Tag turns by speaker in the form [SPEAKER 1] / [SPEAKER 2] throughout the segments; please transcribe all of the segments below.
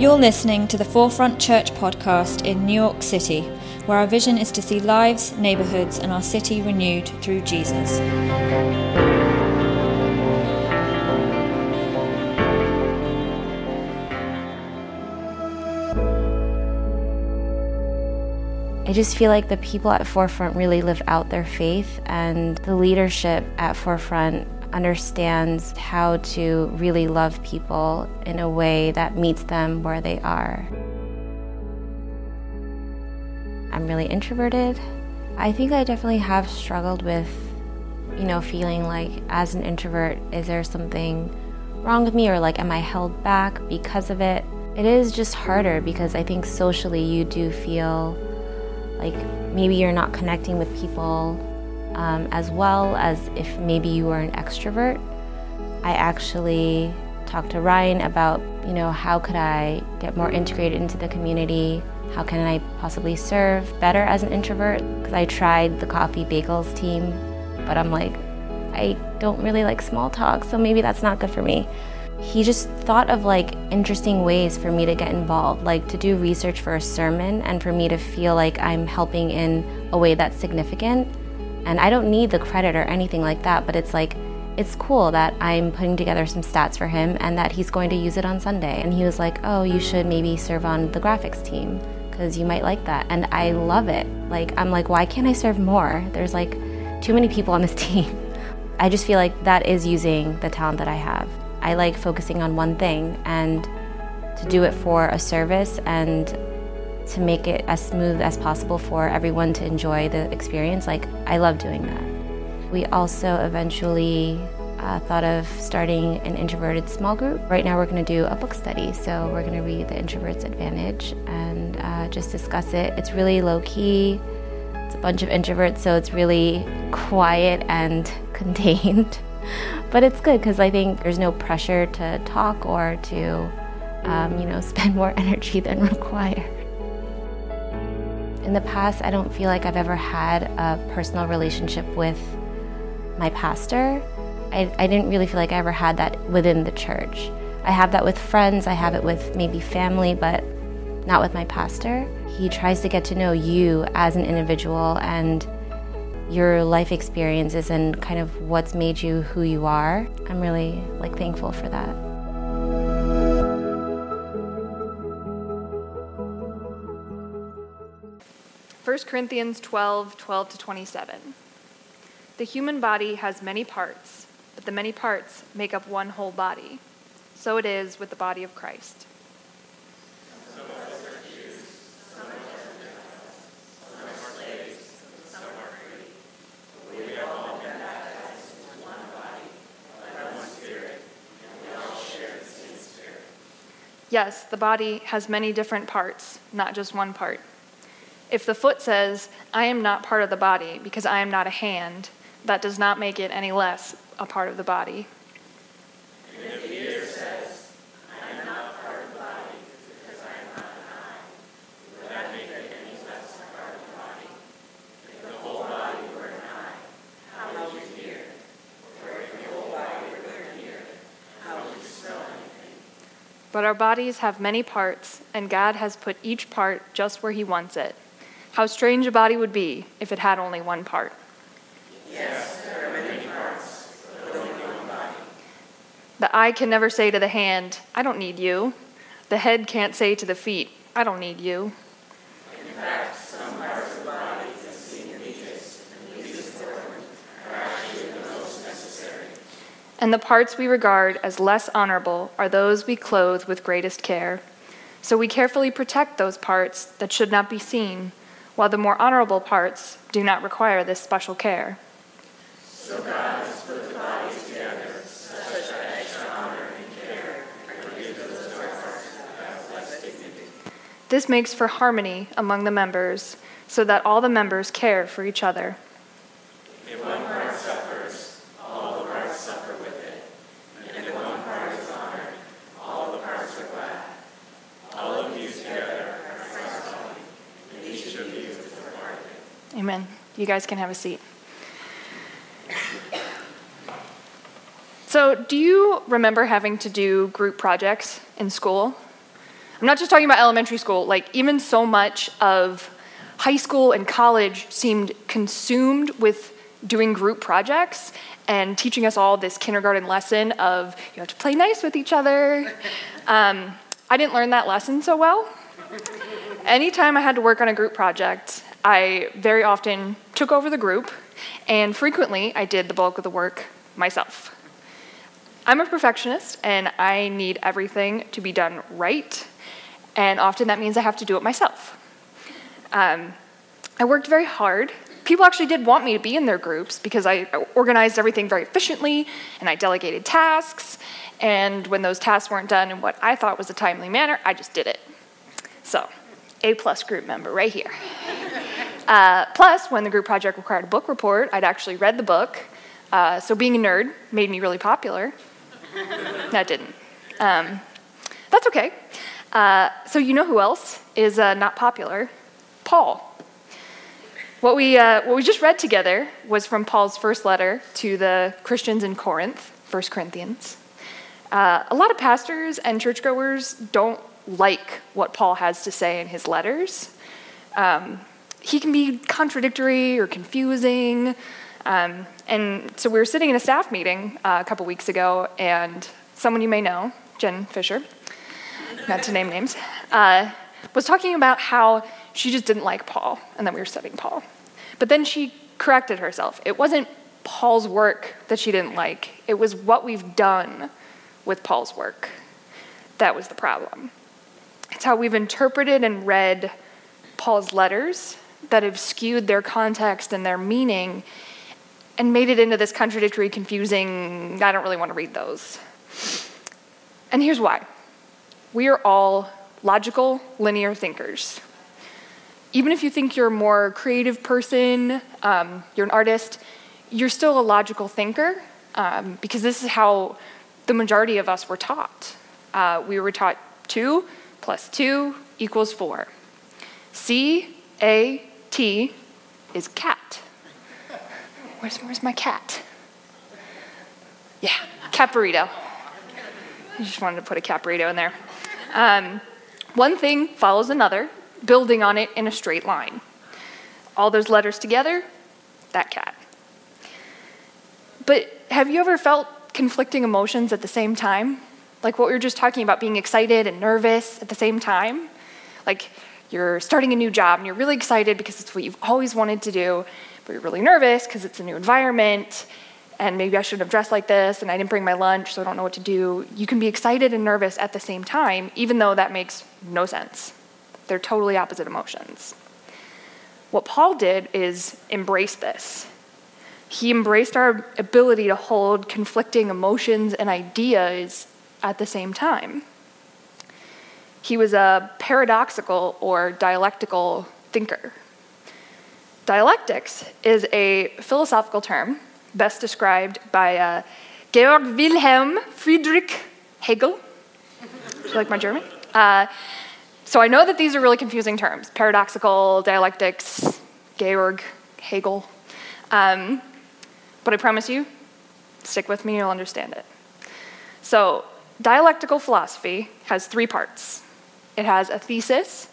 [SPEAKER 1] You're listening to the Forefront Church podcast in New York City, where our vision is to see lives, neighborhoods, and our city renewed through Jesus.
[SPEAKER 2] I just feel like the people at Forefront really live out their faith, and the leadership at Forefront understands how to really love people in a way that meets them where they are. I'm really introverted. I think I definitely have struggled with, you know, feeling like as an introvert, is there something wrong with me or like am I held back because of it? It is just harder because I think socially you do feel like maybe you're not connecting with people um, as well as if maybe you were an extrovert. I actually talked to Ryan about, you know, how could I get more integrated into the community? How can I possibly serve better as an introvert? Because I tried the coffee bagels team, but I'm like, I don't really like small talk, so maybe that's not good for me. He just thought of like interesting ways for me to get involved, like to do research for a sermon and for me to feel like I'm helping in a way that's significant. And I don't need the credit or anything like that, but it's like, it's cool that I'm putting together some stats for him and that he's going to use it on Sunday. And he was like, oh, you should maybe serve on the graphics team because you might like that. And I love it. Like, I'm like, why can't I serve more? There's like too many people on this team. I just feel like that is using the talent that I have. I like focusing on one thing and to do it for a service and to make it as smooth as possible for everyone to enjoy the experience. Like, I love doing that. We also eventually uh, thought of starting an introverted small group. Right now, we're going to do a book study. So, we're going to read The Introvert's Advantage and uh, just discuss it. It's really low key, it's a bunch of introverts, so it's really quiet and contained. but it's good because I think there's no pressure to talk or to, um, you know, spend more energy than required. In the past, I don't feel like I've ever had a personal relationship with my pastor. I, I didn't really feel like I ever had that within the church. I have that with friends, I have it with maybe family, but not with my pastor. He tries to get to know you as an individual and your life experiences and kind of what's made you who you are. I'm really like thankful for that.
[SPEAKER 3] 1 Corinthians 12 12 to 27. The human body has many parts, but the many parts make up one whole body. So it is with the body of Christ. Yes, the body has many different parts, not just one part. If the foot says, I am not part of the body because I am not a hand, that does not make it any less a part of the body.
[SPEAKER 4] And if the ear says, I am not part of the body because I am not an eye, would that make it any less a part of the body? If the whole body were an eye, how would you hear? Or if the whole body were an ear, how would you smell anything?
[SPEAKER 3] But our bodies have many parts, and God has put each part just where He wants it. How strange a body would be if it had only one part.
[SPEAKER 4] Yes, there are many parts, but only one body.
[SPEAKER 3] The eye can never say to the hand, I don't need you. The head can't say to the feet, I don't need you.
[SPEAKER 4] In fact, some parts of the body and are the most necessary.
[SPEAKER 3] And the parts we regard as less honorable are those we clothe with greatest care. So we carefully protect those parts that should not be seen while the more honorable parts do not require this special care.
[SPEAKER 4] So God has put the bodies together such that extra honor and care are given to those parts that have less dignity.
[SPEAKER 3] This makes for harmony among the members, so that all the members care for each other.
[SPEAKER 4] If one part suffers, all the parts suffer with it. And if one part is honored, all the parts are glad. All of you together are Christ's body, and each of you is a part of it.
[SPEAKER 3] Amen. You guys can have a seat. So, do you remember having to do group projects in school? I'm not just talking about elementary school, like, even so much of high school and college seemed consumed with doing group projects and teaching us all this kindergarten lesson of you have to play nice with each other. Um, I didn't learn that lesson so well. Anytime I had to work on a group project, I very often took over the group, and frequently I did the bulk of the work myself. I'm a perfectionist, and I need everything to be done right, and often that means I have to do it myself. Um, I worked very hard. People actually did want me to be in their groups because I organized everything very efficiently and I delegated tasks. And when those tasks weren't done in what I thought was a timely manner, I just did it. So, A plus group member right here. Uh, plus, when the group project required a book report, I'd actually read the book. Uh, so being a nerd made me really popular. that didn't. Um, that's okay. Uh, so you know who else is uh, not popular? Paul. What we, uh, what we just read together was from Paul's first letter to the Christians in Corinth, 1 Corinthians. Uh, a lot of pastors and churchgoers don't like what Paul has to say in his letters. Um, he can be contradictory or confusing. Um, and so we were sitting in a staff meeting uh, a couple weeks ago, and someone you may know, Jen Fisher, not to name names, uh, was talking about how she just didn't like Paul, and that we were studying Paul. But then she corrected herself. It wasn't Paul's work that she didn't like, it was what we've done with Paul's work that was the problem. It's how we've interpreted and read Paul's letters that have skewed their context and their meaning and made it into this contradictory, confusing, I don't really want to read those. And here's why we are all logical, linear thinkers. Even if you think you're a more creative person, um, you're an artist, you're still a logical thinker um, because this is how the majority of us were taught. Uh, we were taught 2 plus 2 equals 4. C A T is cat. Where's, where's my cat? Yeah, cat burrito. I just wanted to put a cat burrito in there. Um, one thing follows another, building on it in a straight line. All those letters together, that cat. But have you ever felt conflicting emotions at the same time? Like what we were just talking about, being excited and nervous at the same time? Like you're starting a new job and you're really excited because it's what you've always wanted to do, but you're really nervous because it's a new environment and maybe I shouldn't have dressed like this and I didn't bring my lunch, so I don't know what to do. You can be excited and nervous at the same time, even though that makes no sense. They're totally opposite emotions. What Paul did is embrace this. He embraced our ability to hold conflicting emotions and ideas at the same time. He was a paradoxical or dialectical thinker. Dialectics is a philosophical term best described by uh, Georg Wilhelm Friedrich Hegel. Do you like my German? Uh, so I know that these are really confusing terms paradoxical, dialectics, Georg, Hegel. Um, but I promise you, stick with me, you'll understand it. So, dialectical philosophy has three parts it has a thesis,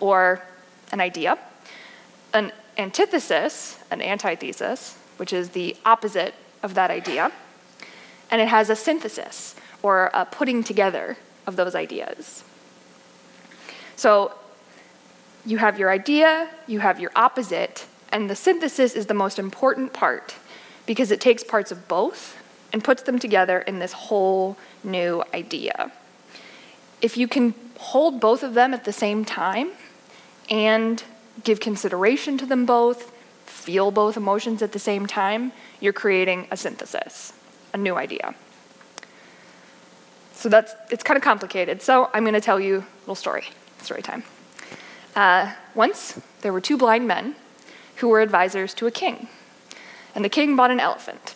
[SPEAKER 3] or an idea, an antithesis, an antithesis, which is the opposite of that idea, and it has a synthesis, or a putting together of those ideas. So you have your idea, you have your opposite, and the synthesis is the most important part because it takes parts of both and puts them together in this whole new idea. If you can hold both of them at the same time and give consideration to them both, feel both emotions at the same time, you're creating a synthesis, a new idea. So that's it's kind of complicated. So I'm going to tell you a little story. Story time. Uh, once there were two blind men who were advisors to a king, and the king bought an elephant.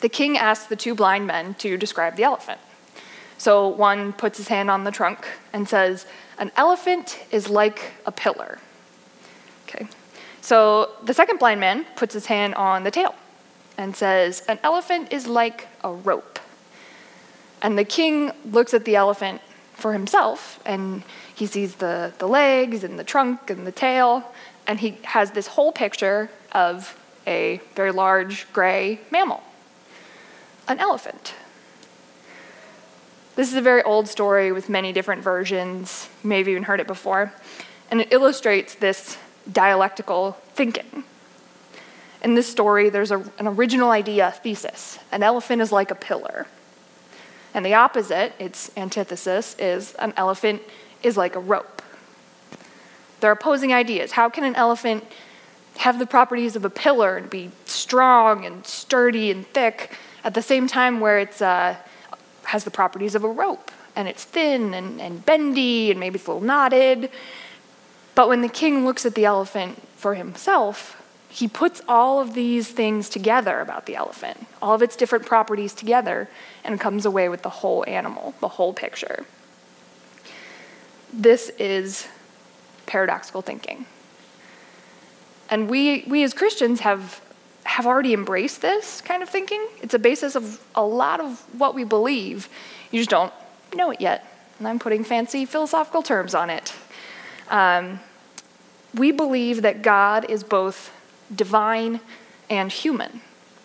[SPEAKER 3] The king asked the two blind men to describe the elephant. So one puts his hand on the trunk and says, An elephant is like a pillar. Okay. So the second blind man puts his hand on the tail and says, An elephant is like a rope. And the king looks at the elephant for himself, and he sees the, the legs and the trunk and the tail, and he has this whole picture of a very large gray mammal, an elephant. This is a very old story with many different versions. You may have even heard it before. And it illustrates this dialectical thinking. In this story, there's a, an original idea thesis. An elephant is like a pillar. And the opposite, its antithesis, is an elephant is like a rope. They're opposing ideas. How can an elephant have the properties of a pillar and be strong and sturdy and thick at the same time where it uh, has the properties of a rope and it's thin and, and bendy and maybe it's a little knotted? But when the king looks at the elephant for himself, he puts all of these things together about the elephant, all of its different properties together, and comes away with the whole animal, the whole picture. This is paradoxical thinking. And we, we as Christians have, have already embraced this kind of thinking. It's a basis of a lot of what we believe. You just don't know it yet. And I'm putting fancy philosophical terms on it. Um, we believe that God is both divine and human.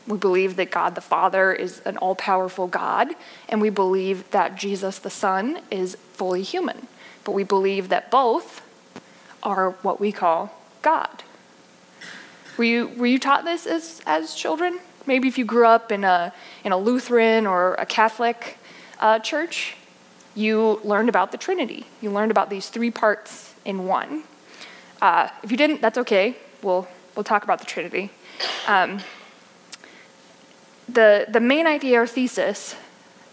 [SPEAKER 3] We believe that God the Father is an all powerful God, and we believe that Jesus the Son is fully human. But we believe that both are what we call God. Were you, were you taught this as, as children? Maybe if you grew up in a, in a Lutheran or a Catholic uh, church, you learned about the Trinity. You learned about these three parts in one. Uh, if you didn't, that's okay. We'll, we'll talk about the Trinity. Um, the, the main idea or thesis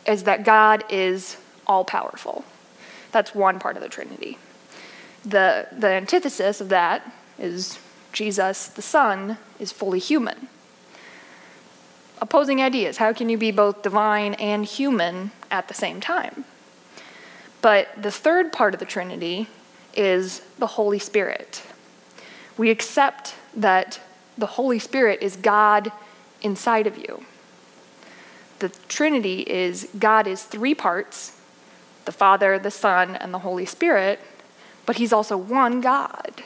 [SPEAKER 3] is that God is all powerful. That's one part of the Trinity. The, the antithesis of that is Jesus, the Son, is fully human. Opposing ideas. How can you be both divine and human at the same time? But the third part of the Trinity is the Holy Spirit. We accept that the Holy Spirit is God inside of you. The Trinity is God is three parts the Father, the Son, and the Holy Spirit, but He's also one God.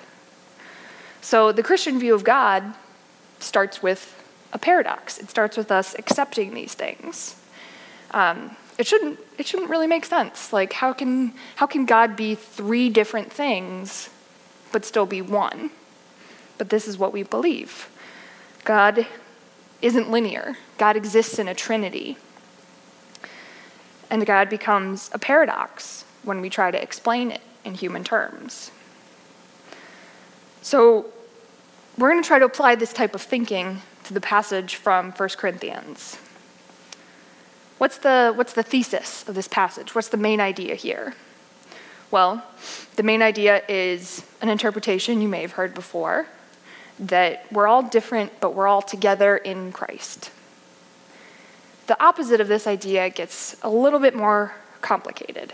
[SPEAKER 3] So the Christian view of God starts with a paradox. It starts with us accepting these things. Um, it shouldn't it shouldn't really make sense. Like how can how can God be three different things but still be one? But this is what we believe. God isn't linear. God exists in a trinity. And God becomes a paradox when we try to explain it in human terms. So, we're going to try to apply this type of thinking to the passage from 1 Corinthians. What's the, what's the thesis of this passage? What's the main idea here? Well, the main idea is an interpretation you may have heard before that we're all different, but we're all together in Christ. The opposite of this idea gets a little bit more complicated.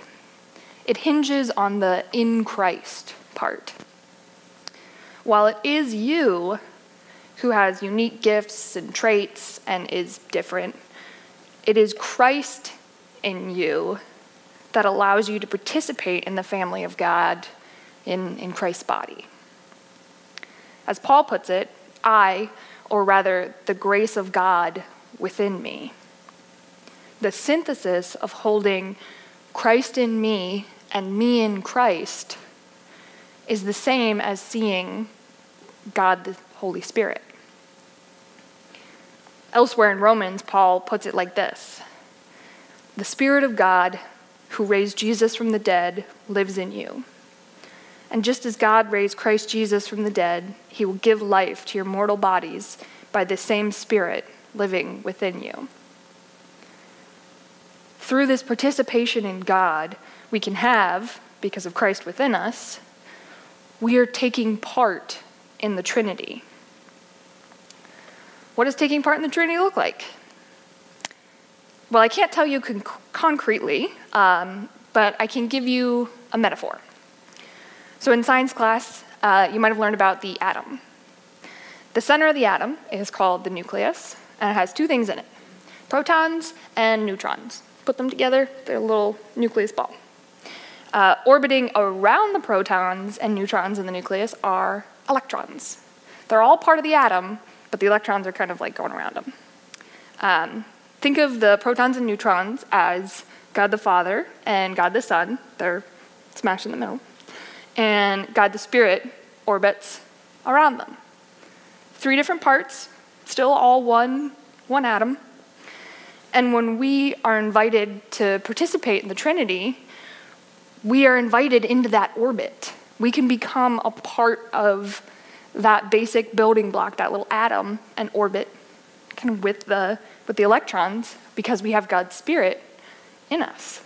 [SPEAKER 3] It hinges on the in Christ part. While it is you who has unique gifts and traits and is different, it is Christ in you that allows you to participate in the family of God in, in Christ's body. As Paul puts it, I, or rather the grace of God within me. The synthesis of holding Christ in me and me in Christ is the same as seeing God the Holy Spirit. Elsewhere in Romans, Paul puts it like this The Spirit of God, who raised Jesus from the dead, lives in you. And just as God raised Christ Jesus from the dead, he will give life to your mortal bodies by the same Spirit living within you. Through this participation in God, we can have, because of Christ within us, we are taking part in the Trinity. What does taking part in the Trinity look like? Well, I can't tell you con- concretely, um, but I can give you a metaphor. So, in science class, uh, you might have learned about the atom. The center of the atom is called the nucleus, and it has two things in it protons and neutrons. Put them together, they're a little nucleus ball. Uh, orbiting around the protons and neutrons in the nucleus are electrons. They're all part of the atom, but the electrons are kind of like going around them. Um, think of the protons and neutrons as God the Father and God the Son. They're smashed in the middle. And God the Spirit orbits around them. Three different parts, still all one, one atom. And when we are invited to participate in the Trinity, we are invited into that orbit. We can become a part of that basic building block, that little atom, and orbit kind of with the, with the electrons because we have God's Spirit in us.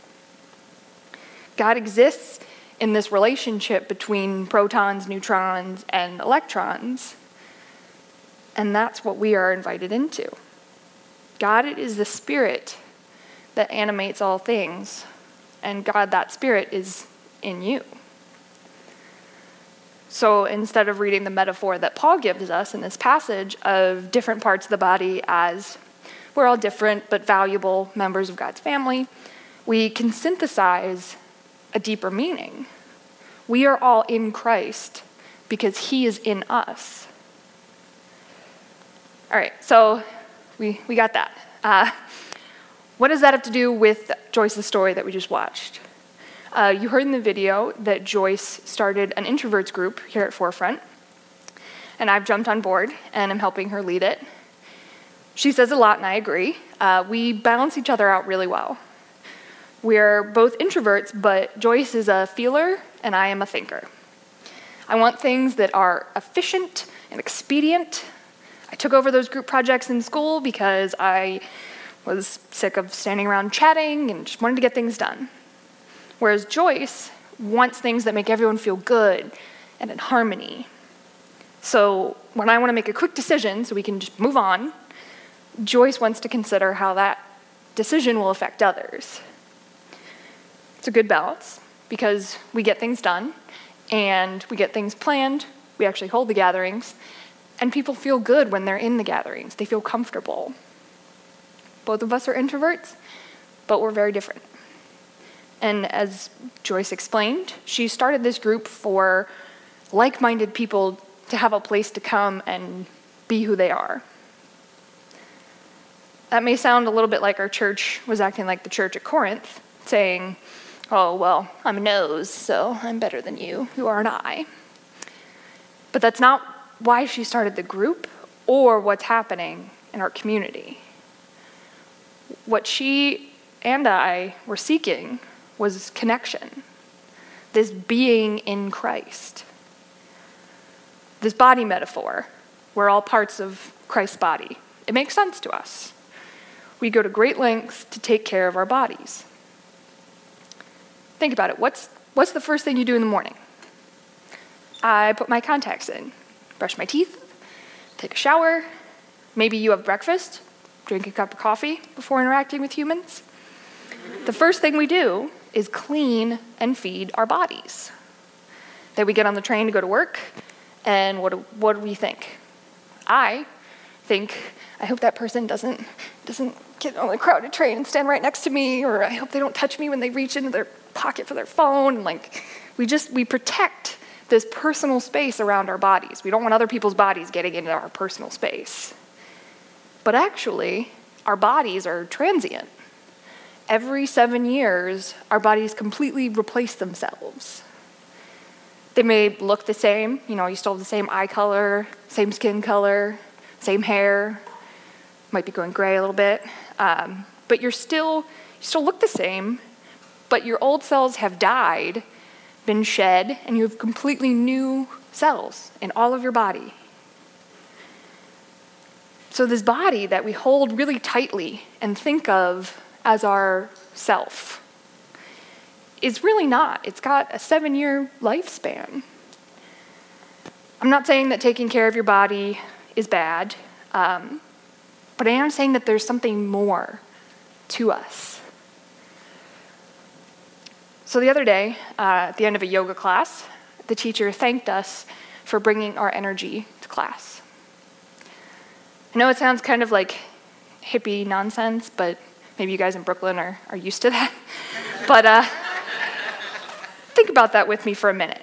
[SPEAKER 3] God exists in this relationship between protons, neutrons, and electrons. And that's what we are invited into. God is the spirit that animates all things, and God, that spirit, is in you. So instead of reading the metaphor that Paul gives us in this passage of different parts of the body as we're all different but valuable members of God's family, we can synthesize a deeper meaning. We are all in Christ because he is in us. All right, so we, we got that. Uh, what does that have to do with Joyce's story that we just watched? Uh, you heard in the video that Joyce started an introverts group here at Forefront, and I've jumped on board and I'm helping her lead it. She says a lot, and I agree. Uh, we balance each other out really well. We're both introverts, but Joyce is a feeler and I am a thinker. I want things that are efficient and expedient. I took over those group projects in school because I was sick of standing around chatting and just wanted to get things done. Whereas Joyce wants things that make everyone feel good and in harmony. So when I want to make a quick decision so we can just move on, Joyce wants to consider how that decision will affect others. It's a good balance because we get things done and we get things planned, we actually hold the gatherings, and people feel good when they're in the gatherings. They feel comfortable. Both of us are introverts, but we're very different. And as Joyce explained, she started this group for like minded people to have a place to come and be who they are. That may sound a little bit like our church was acting like the church at Corinth, saying, oh, well, I'm a nose, so I'm better than you, who are an eye. But that's not why she started the group or what's happening in our community. What she and I were seeking was connection, this being in Christ. This body metaphor, we're all parts of Christ's body. It makes sense to us. We go to great lengths to take care of our bodies. Think about it. What's, what's the first thing you do in the morning? I put my contacts in, brush my teeth, take a shower. Maybe you have breakfast, drink a cup of coffee before interacting with humans. The first thing we do is clean and feed our bodies. That we get on the train to go to work, and what do, what do we think? I think, I hope that person doesn't, doesn't get on the crowded train and stand right next to me, or I hope they don't touch me when they reach into their pocket for their phone and like we just we protect this personal space around our bodies. We don't want other people's bodies getting into our personal space. But actually, our bodies are transient. Every seven years, our bodies completely replace themselves. They may look the same, you know, you still have the same eye color, same skin color, same hair, might be going gray a little bit, um, but you're still, you still look the same, but your old cells have died, been shed, and you have completely new cells in all of your body. So, this body that we hold really tightly and think of as our self is really not. It's got a seven year lifespan. I'm not saying that taking care of your body is bad, um, but I am saying that there's something more to us. So the other day, uh, at the end of a yoga class, the teacher thanked us for bringing our energy to class. I know it sounds kind of like hippie nonsense, but maybe you guys in Brooklyn are, are used to that. but uh, think about that with me for a minute.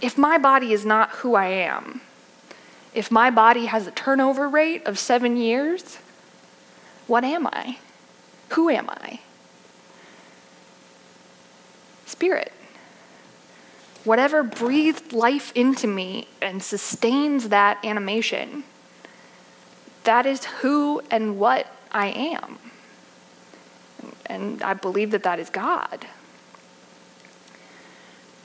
[SPEAKER 3] If my body is not who I am, if my body has a turnover rate of seven years, what am I? Who am I? Spirit. Whatever breathed life into me and sustains that animation, that is who and what I am. And I believe that that is God.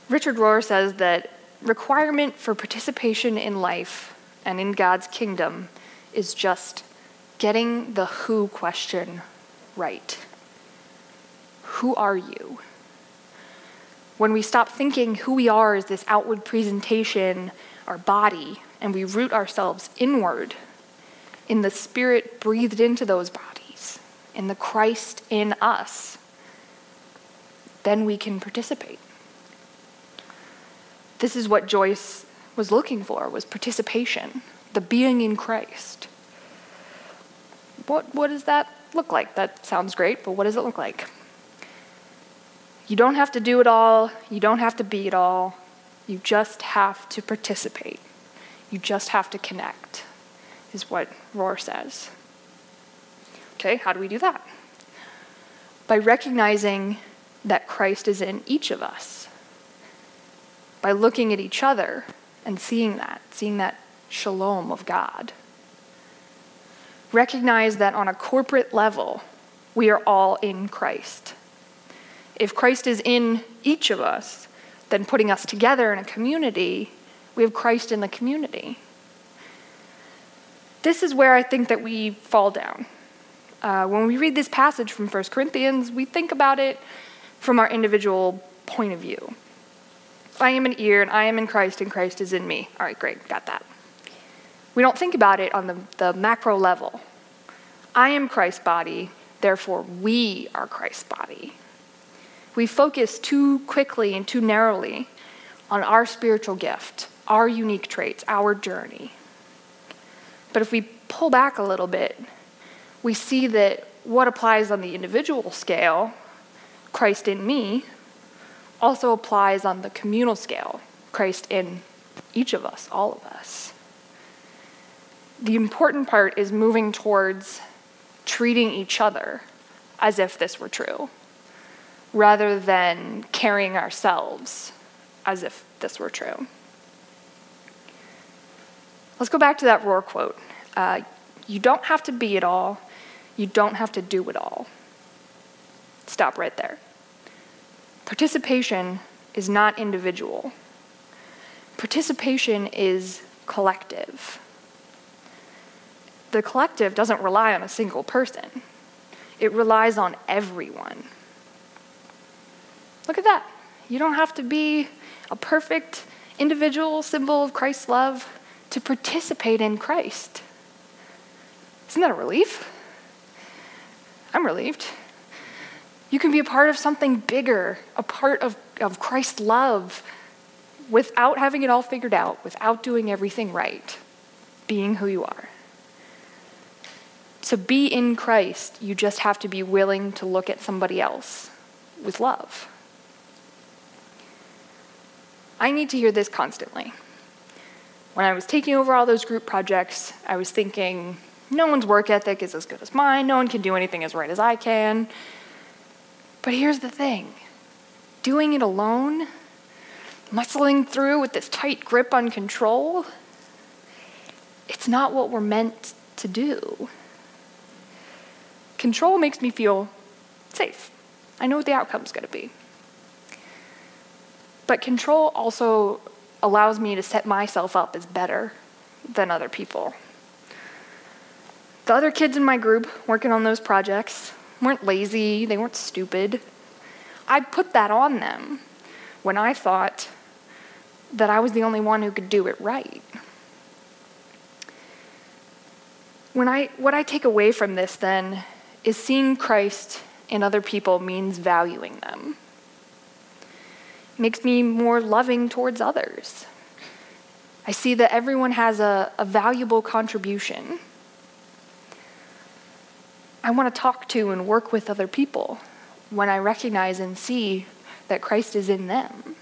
[SPEAKER 3] Richard Rohr says that requirement for participation in life and in God's kingdom is just getting the who question right. Who are you? When we stop thinking who we are as this outward presentation, our body, and we root ourselves inward in the Spirit breathed into those bodies, in the Christ in us, then we can participate. This is what Joyce was looking for was participation, the being in Christ. What, what does that look like? That sounds great, but what does it look like? You don't have to do it all, you don't have to be it all, you just have to participate. You just have to connect, is what Rohr says. Okay, how do we do that? By recognizing that Christ is in each of us, by looking at each other and seeing that, seeing that shalom of God. Recognize that on a corporate level, we are all in Christ. If Christ is in each of us, then putting us together in a community, we have Christ in the community. This is where I think that we fall down. Uh, when we read this passage from 1 Corinthians, we think about it from our individual point of view. I am an ear, and I am in Christ, and Christ is in me. All right, great, got that. We don't think about it on the, the macro level. I am Christ's body, therefore we are Christ's body. We focus too quickly and too narrowly on our spiritual gift, our unique traits, our journey. But if we pull back a little bit, we see that what applies on the individual scale, Christ in me, also applies on the communal scale, Christ in each of us, all of us. The important part is moving towards treating each other as if this were true, rather than carrying ourselves as if this were true. Let's go back to that Rohr quote. Uh, you don't have to be it all, you don't have to do it all. Stop right there. Participation is not individual, participation is collective. The collective doesn't rely on a single person, it relies on everyone. Look at that. You don't have to be a perfect individual symbol of Christ's love to participate in Christ. Isn't that a relief? I'm relieved. You can be a part of something bigger, a part of, of Christ's love, without having it all figured out, without doing everything right, being who you are. To be in Christ, you just have to be willing to look at somebody else with love. I need to hear this constantly. When I was taking over all those group projects, I was thinking, no one's work ethic is as good as mine, no one can do anything as right as I can. But here's the thing doing it alone, muscling through with this tight grip on control, it's not what we're meant to do. Control makes me feel safe. I know what the outcome's going to be. But control also allows me to set myself up as better than other people. The other kids in my group working on those projects, weren't lazy, they weren't stupid. I put that on them when I thought that I was the only one who could do it right. When I, what I take away from this then is seeing Christ in other people means valuing them. Makes me more loving towards others. I see that everyone has a, a valuable contribution I want to talk to and work with other people when I recognize and see that Christ is in them.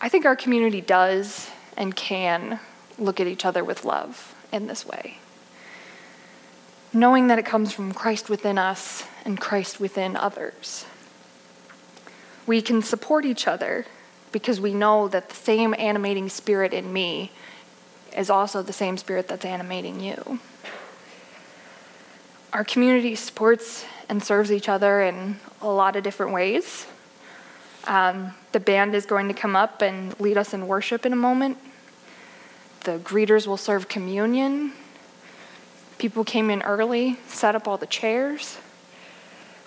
[SPEAKER 3] I think our community does and can look at each other with love in this way. Knowing that it comes from Christ within us and Christ within others. We can support each other because we know that the same animating spirit in me is also the same spirit that's animating you. Our community supports and serves each other in a lot of different ways. Um, the band is going to come up and lead us in worship in a moment. The greeters will serve communion. People came in early, set up all the chairs.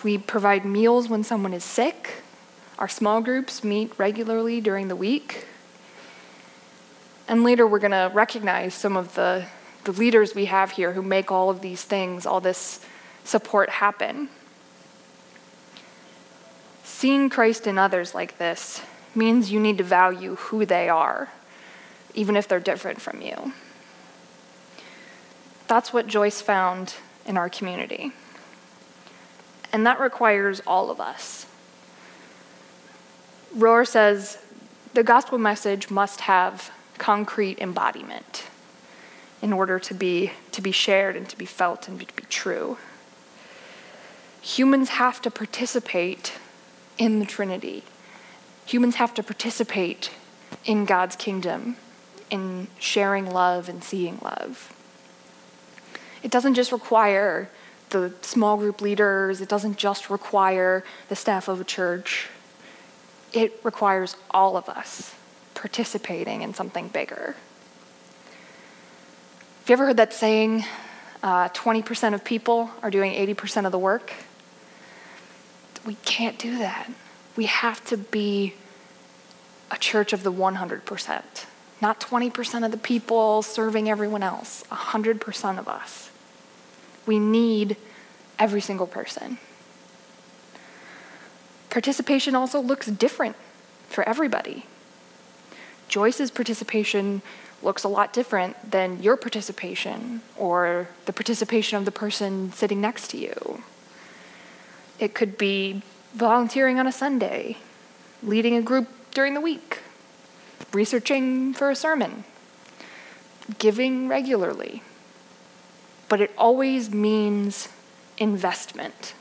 [SPEAKER 3] We provide meals when someone is sick. Our small groups meet regularly during the week. And later, we're going to recognize some of the, the leaders we have here who make all of these things, all this support happen. Seeing Christ in others like this means you need to value who they are even if they're different from you. That's what Joyce found in our community. And that requires all of us. Rohr says the gospel message must have concrete embodiment in order to be, to be shared and to be felt and to be true. Humans have to participate in the Trinity. Humans have to participate in God's kingdom in sharing love and seeing love. It doesn't just require the small group leaders, it doesn't just require the staff of a church. It requires all of us participating in something bigger. Have you ever heard that saying, uh, 20% of people are doing 80% of the work? We can't do that. We have to be a church of the 100%. Not 20% of the people serving everyone else, 100% of us. We need every single person. Participation also looks different for everybody. Joyce's participation looks a lot different than your participation or the participation of the person sitting next to you. It could be volunteering on a Sunday, leading a group during the week, researching for a sermon, giving regularly. But it always means investment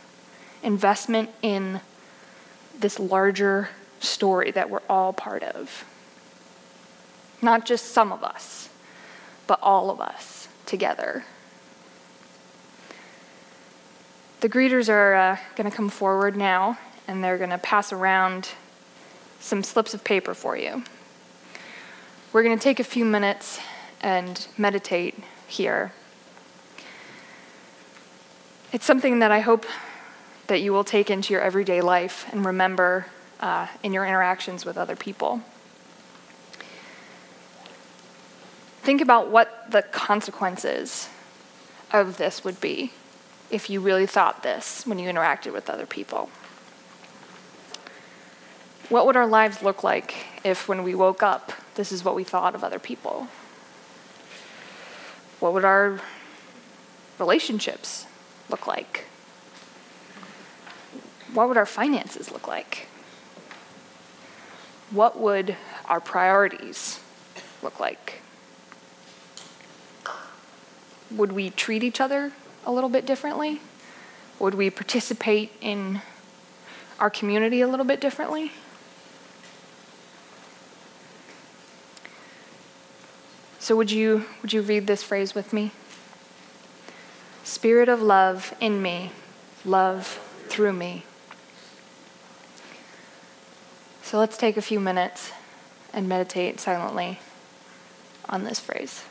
[SPEAKER 3] investment in this larger story that we're all part of. Not just some of us, but all of us together. The greeters are uh, going to come forward now, and they're going to pass around some slips of paper for you. We're going to take a few minutes and meditate here. It's something that I hope that you will take into your everyday life and remember uh, in your interactions with other people. Think about what the consequences of this would be if you really thought this when you interacted with other people. What would our lives look like if, when we woke up, this is what we thought of other people? What would our relationships look like? What would our finances look like? What would our priorities look like? Would we treat each other a little bit differently? Would we participate in our community a little bit differently? So would you would you read this phrase with me? Spirit of love in me, love through me. So let's take a few minutes and meditate silently on this phrase.